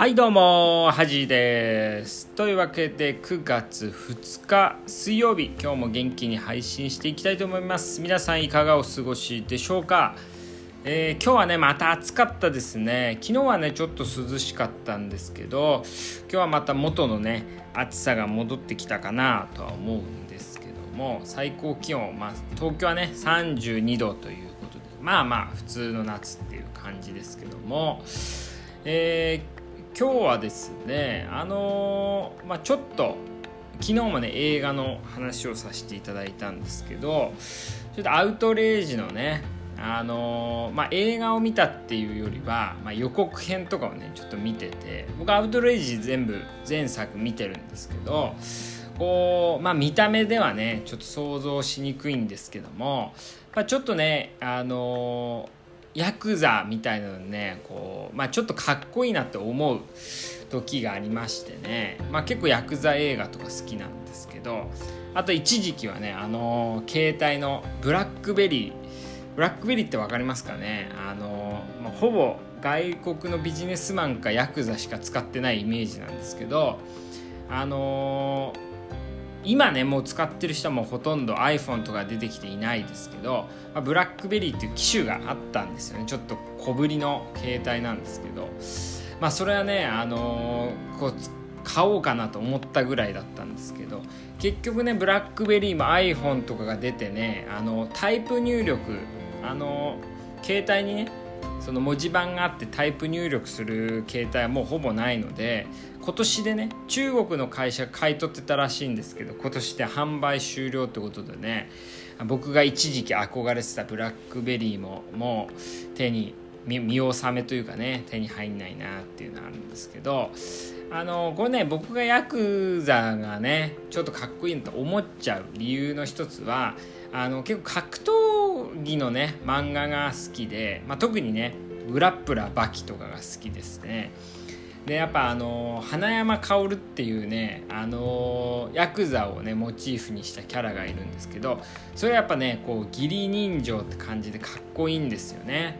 はいどうもはじです。というわけで9月2日水曜日。今日も元気に配信していきたいと思います。皆さんいかがお過ごしでしょうか、えー、今日はねまた暑かったですね。昨日はねちょっと涼しかったんですけど今日はまた元のね暑さが戻ってきたかなとは思うんですけども最高気温、まあ、東京はね32度ということでまあまあ普通の夏っていう感じですけどもえー、今日はですねあのー、まあ、ちょっと昨日もね映画の話をさせていただいたんですけどちょっとアウトレイジのねあのー、まあ、映画を見たっていうよりは、まあ、予告編とかをねちょっと見てて僕アウトレイジ全部前作見てるんですけどこう、まあ、見た目ではねちょっと想像しにくいんですけども、まあ、ちょっとねあのーヤクザみたいなのねこう、まあ、ちょっとかっこいいなって思う時がありましてね、まあ、結構ヤクザ映画とか好きなんですけどあと一時期はねあの携帯のブラックベリーブラックベリーって分かりますかね？あの、まあ、ほぼ外国のビジネスマンかヤクザしか使ってないイメージなんですけどあの今ねもう使ってる人もほとんど iPhone とか出てきていないですけど、まあ、ブラックベリーっていう機種があったんですよね。ちょっと小ぶりの携帯なんですけど。まあそれはねあのー、こう買おうかなと思ったぐらいだったんですけど。結局ねブラックベリーも iPhone とかが出てねあのタイプ入力あの携帯にねその文字盤があってタイプ入力する携帯はもうほぼないので今年でね中国の会社買い取ってたらしいんですけど今年で販売終了ってことでね僕が一時期憧れてたブラックベリーももう手に見納めというかね手に入んないなっていうのはあるんですけどあのこれね僕がヤクザがねちょっとかっこいいなと思っちゃう理由の一つはあの結構格闘技のね漫画が好きで、まあ、特にねグラップラーバキとかが好きですね。でやっぱあの花山薫っていうねあのヤクザをねモチーフにしたキャラがいるんですけどそれはやっぱねこう義理人情って感じでかっこいいんですよね。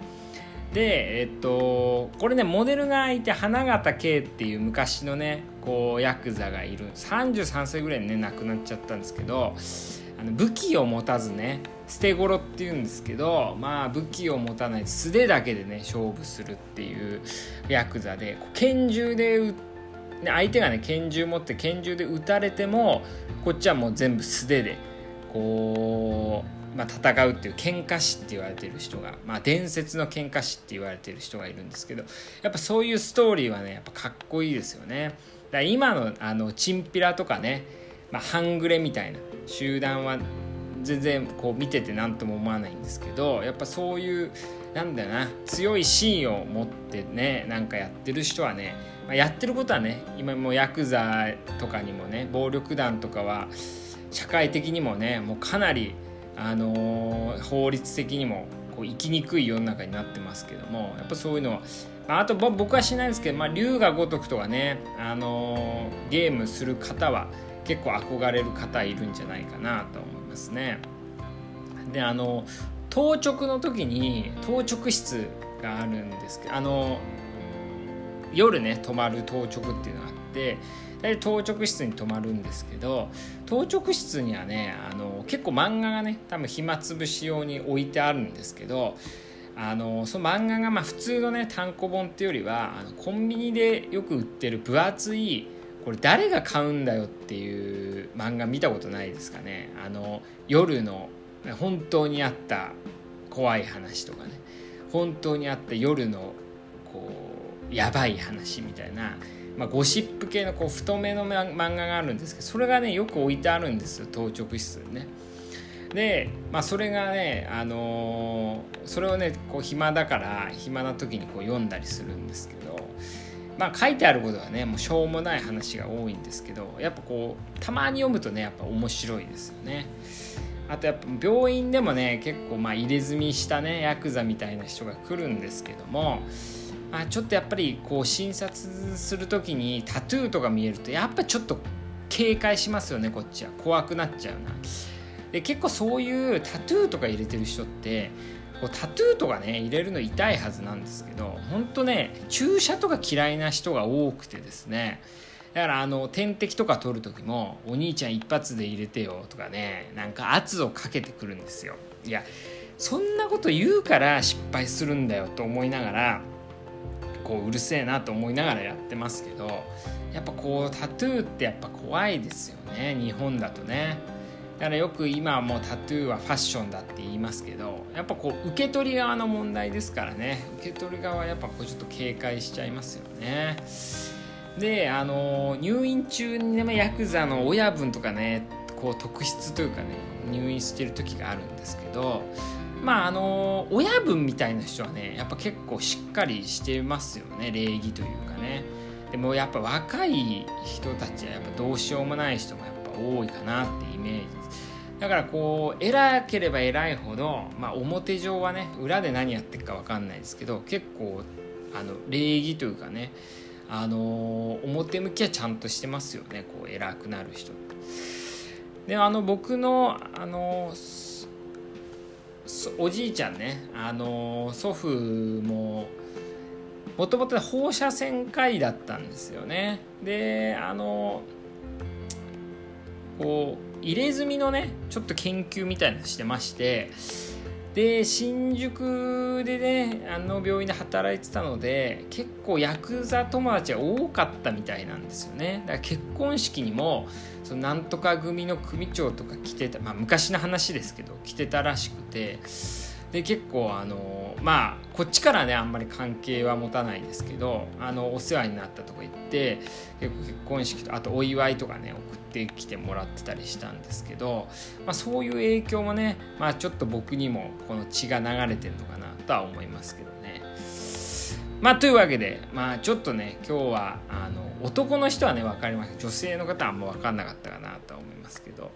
でえっとこれねモデルがいて花形圭っていう昔のねこうヤクザがいる。33歳ぐらいにね亡くなっちゃったんですけどあの武器を持たずね捨て頃っていうんですけどまあ武器を持たない素手だけでね勝負するっていうヤクザで拳銃で相手がね拳銃持って拳銃で撃たれてもこっちはもう全部素手でこう、まあ、戦うっていう喧嘩師って言われてる人が、まあ、伝説の喧嘩師って言われてる人がいるんですけどやっぱそういうストーリーはねやっぱかっこいいですよね。だ今のあのチンピラとかね、まあ、半グレみたいな集団は全然こう見てて何とも思わないんですけどやっぱそういうなんだよな強い芯を持ってねなんかやってる人はね、まあ、やってることはね今もうヤクザとかにもね暴力団とかは社会的にもねもうかなり、あのー、法律的にもこう生きにくい世の中になってますけどもやっぱそういうのは、あ、と僕はしないですけど、まあ、龍が如くとかね、あのー、ゲームする方は結構憧れる方いるんじゃないかなと思いますね。であの当直の時に当直室があるんですけどあの夜ね泊まる当直っていうのがあって当直室に泊まるんですけど当直室にはねあの結構漫画がね多分暇つぶし用に置いてあるんですけどあのその漫画がまあ普通のね単行本っていうよりはあのコンビニでよく売ってる分厚いこれ誰が買うんだよっていう漫画見たことないですかね。あの夜の本当にあった怖い話とかね。本当にあった夜のこうやばい話みたいな、まあ、ゴシップ系のこう太めの漫画があるんですけどそれがねよく置いてあるんですよ当直室にね。で、まあ、それがね、あのー、それをねこう暇だから暇な時にこう読んだりするんですけど。まあ書いてあることはねもうしょうもない話が多いんですけどやっぱこうたまに読むとねやっぱ面白いですよね。あとやっぱ病院でもね結構まあ入れ墨したねヤクザみたいな人が来るんですけども、まあ、ちょっとやっぱりこう診察する時にタトゥーとか見えるとやっぱちょっと警戒しますよねこっちは怖くなっちゃうな。で結構そういうタトゥーとか入れてる人ってこうタトゥーとかね入れるの痛いはずなんですけど本当ね注射とか嫌いな人が多くてですね。だからあの点滴とか取る時も「お兄ちゃん一発で入れてよ」とかねなんか圧をかけてくるんですよ。いやそんなこと言うから失敗するんだよと思いながらこううるせえなと思いながらやってますけどやっぱこうタトゥーってやっぱ怖いですよね日本だとね。だからよく今はもうタトゥーはファッションだって言いますけどやっぱこう受け取り側の問題ですからね。受け取る側はやっぱこうちょっと警戒しちゃいますよね。であの入院中にねヤクザの親分とかねこう特質というかね入院してる時があるんですけどまああの親分みたいな人はねやっぱ結構しっかりしてますよね。礼儀というかね。でもやっぱ若い人たちはやっぱどうしようもない人もやっぱ多いかなってイメージです。だからこう偉ければ偉いほど、まあ、表上はね裏で何やってるか分かんないですけど結構あの礼儀というかねあの表向きはちゃんとしてますよね。こう偉くなる人。であの僕のあのおじいちゃんねあの祖父ももともと放射線科医だったんですよね。であのこう入れ墨のねちょっと研究みたいなのしてましてで新宿でねあの病院で働いてたので結構ヤクザ友達が多かったみたいなんですよね。だから結婚式にもそのなんとか組の組長とか来てた、まあ、昔の話ですけど来てたらしくてで結構あのまあこっちからねあんまり関係は持たないですけどあのお世話になったとこ行って結構結婚式とあとお祝いとかね送ってきてもらってたりしたんですけど、まあ、そういう影響もね、まあ、ちょっと僕にもこの血が流れてるのかなとは思いますけどね。まあ、というわけで、まあ、ちょっとね今日はあの男の人はね分かりました女性の方はあんま分かんなかったかなとは思いますけど、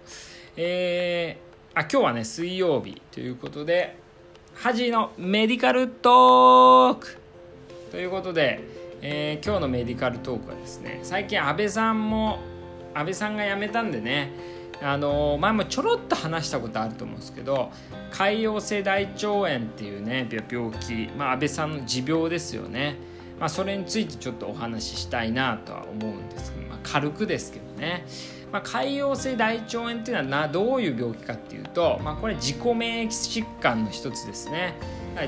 えー、あ今日はね水曜日ということでハジのメディカルトーク。ということで、えー、今日のメディカルトークはですね最近安倍さんも安倍さんが辞めたんでねあの前もちょろっと話したことあると思うんですけど潰瘍性大腸炎っていうね病気、まあ、安倍さんの持病ですよね、まあ、それについてちょっとお話ししたいなとは思うんですけど、まあ、軽くですけどね。まあ、潰瘍性大腸炎っていうのはなどういう病気かっていうと、まあ、これ自己免疫疾患の一つですね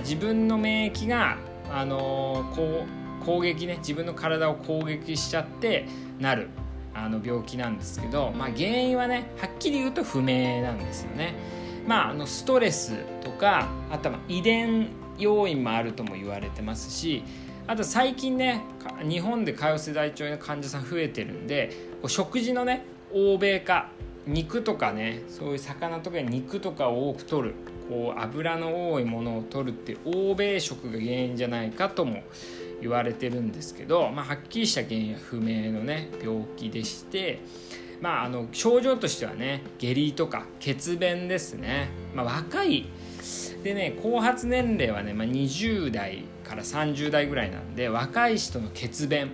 自分の免疫が、あのー、こう攻撃ね自分の体を攻撃しちゃってなるあの病気なんですけど、まあ、原因はねはっきり言うと不明なんですよね。まあ、あのストレスとかあとは遺伝要因もあるとも言われてますしあと最近ね日本で潰瘍性大腸炎の患者さん増えてるんで食事のね欧米化肉とかねそういう魚とか肉とかを多く取るこう油の多いものを取るって欧米食が原因じゃないかとも言われてるんですけど、まあ、はっきりした原因不明のね病気でして、まあ、あの症状としてはね下痢とか血便ですね、まあ、若いでね後発年齢はね、まあ、20代から30代ぐらいなんで若い人の血便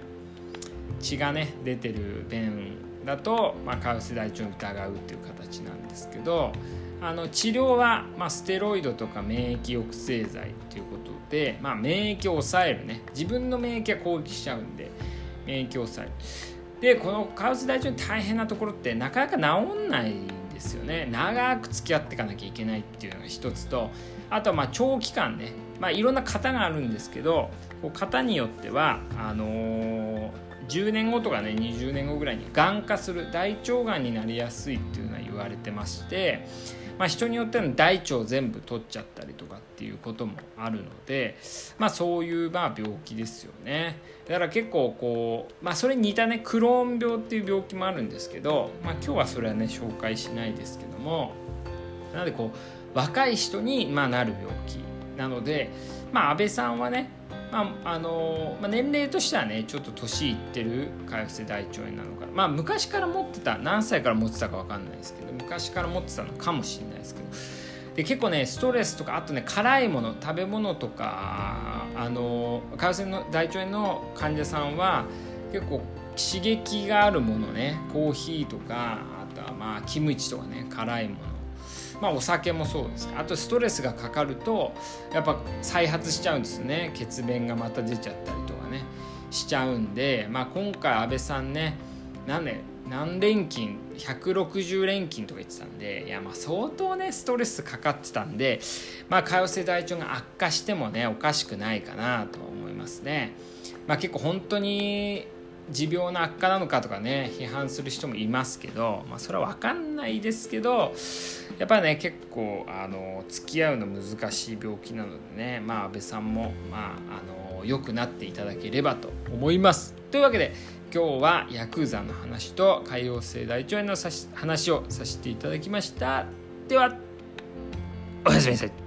血がね出てる便だと、まあ、カウス大腸を疑うっていう形なんですけどあの治療は、まあ、ステロイドとか免疫抑制剤ということで、まあ、免疫を抑えるね自分の免疫は攻撃しちゃうんで免疫を抑える。でこのカウス大腸に大変なところってなかなか治んないんですよね。長く付き合っていかなきゃいけないっていうのが一つとあとはまあ長期間ね、まあ、いろんな型があるんですけど型によってはあのー10年後とかね20年後ぐらいにがん化する大腸がんになりやすいっていうのは言われてまして、まあ、人によっては大腸全部取っちゃったりとかっていうこともあるので、まあ、そういうまあ病気ですよね。だから結構こう、まあ、それに似たねクローン病っていう病気もあるんですけど、まあ、今日はそれはね紹介しないですけどもなのでこう若い人にまあなる病気なので、まあ、安倍さんはねまああのまあ、年齢としてはねちょっと年いってる潰瘍性大腸炎なのか。まあ昔から持ってた何歳から持ってたか分かんないですけど昔から持ってたのかもしれないですけど。で結構ねストレスとかあとね辛いもの食べ物とかあの潰瘍性の大腸炎の患者さんは結構刺激があるものねコーヒーとかあとはまあキムチとかね辛いもの。まあ、お酒もそうです。あとストレスがかかるとやっぱ再発しちゃうんですね。血便がまた出ちゃったりとかね。しちゃうんで、まあ、今回安倍さんね何年何連勤160連勤とか言ってたんでいやまあ相当ねストレスかかってたんでまあ潰瘍性大腸が悪化してもねおかしくないかなと思いますね。まあ、結構本当に持病の悪化なのかとかね批判する人もいますけど、まあ、それは分かんないですけどやっぱりね結構あの付き合うの難しい病気なのでねまあ安倍さんもまああの良くなっていただければと思います。というわけで今日はヤクザの話と潰瘍性大腸炎の話をさせていただきました。ではおやすみなさい。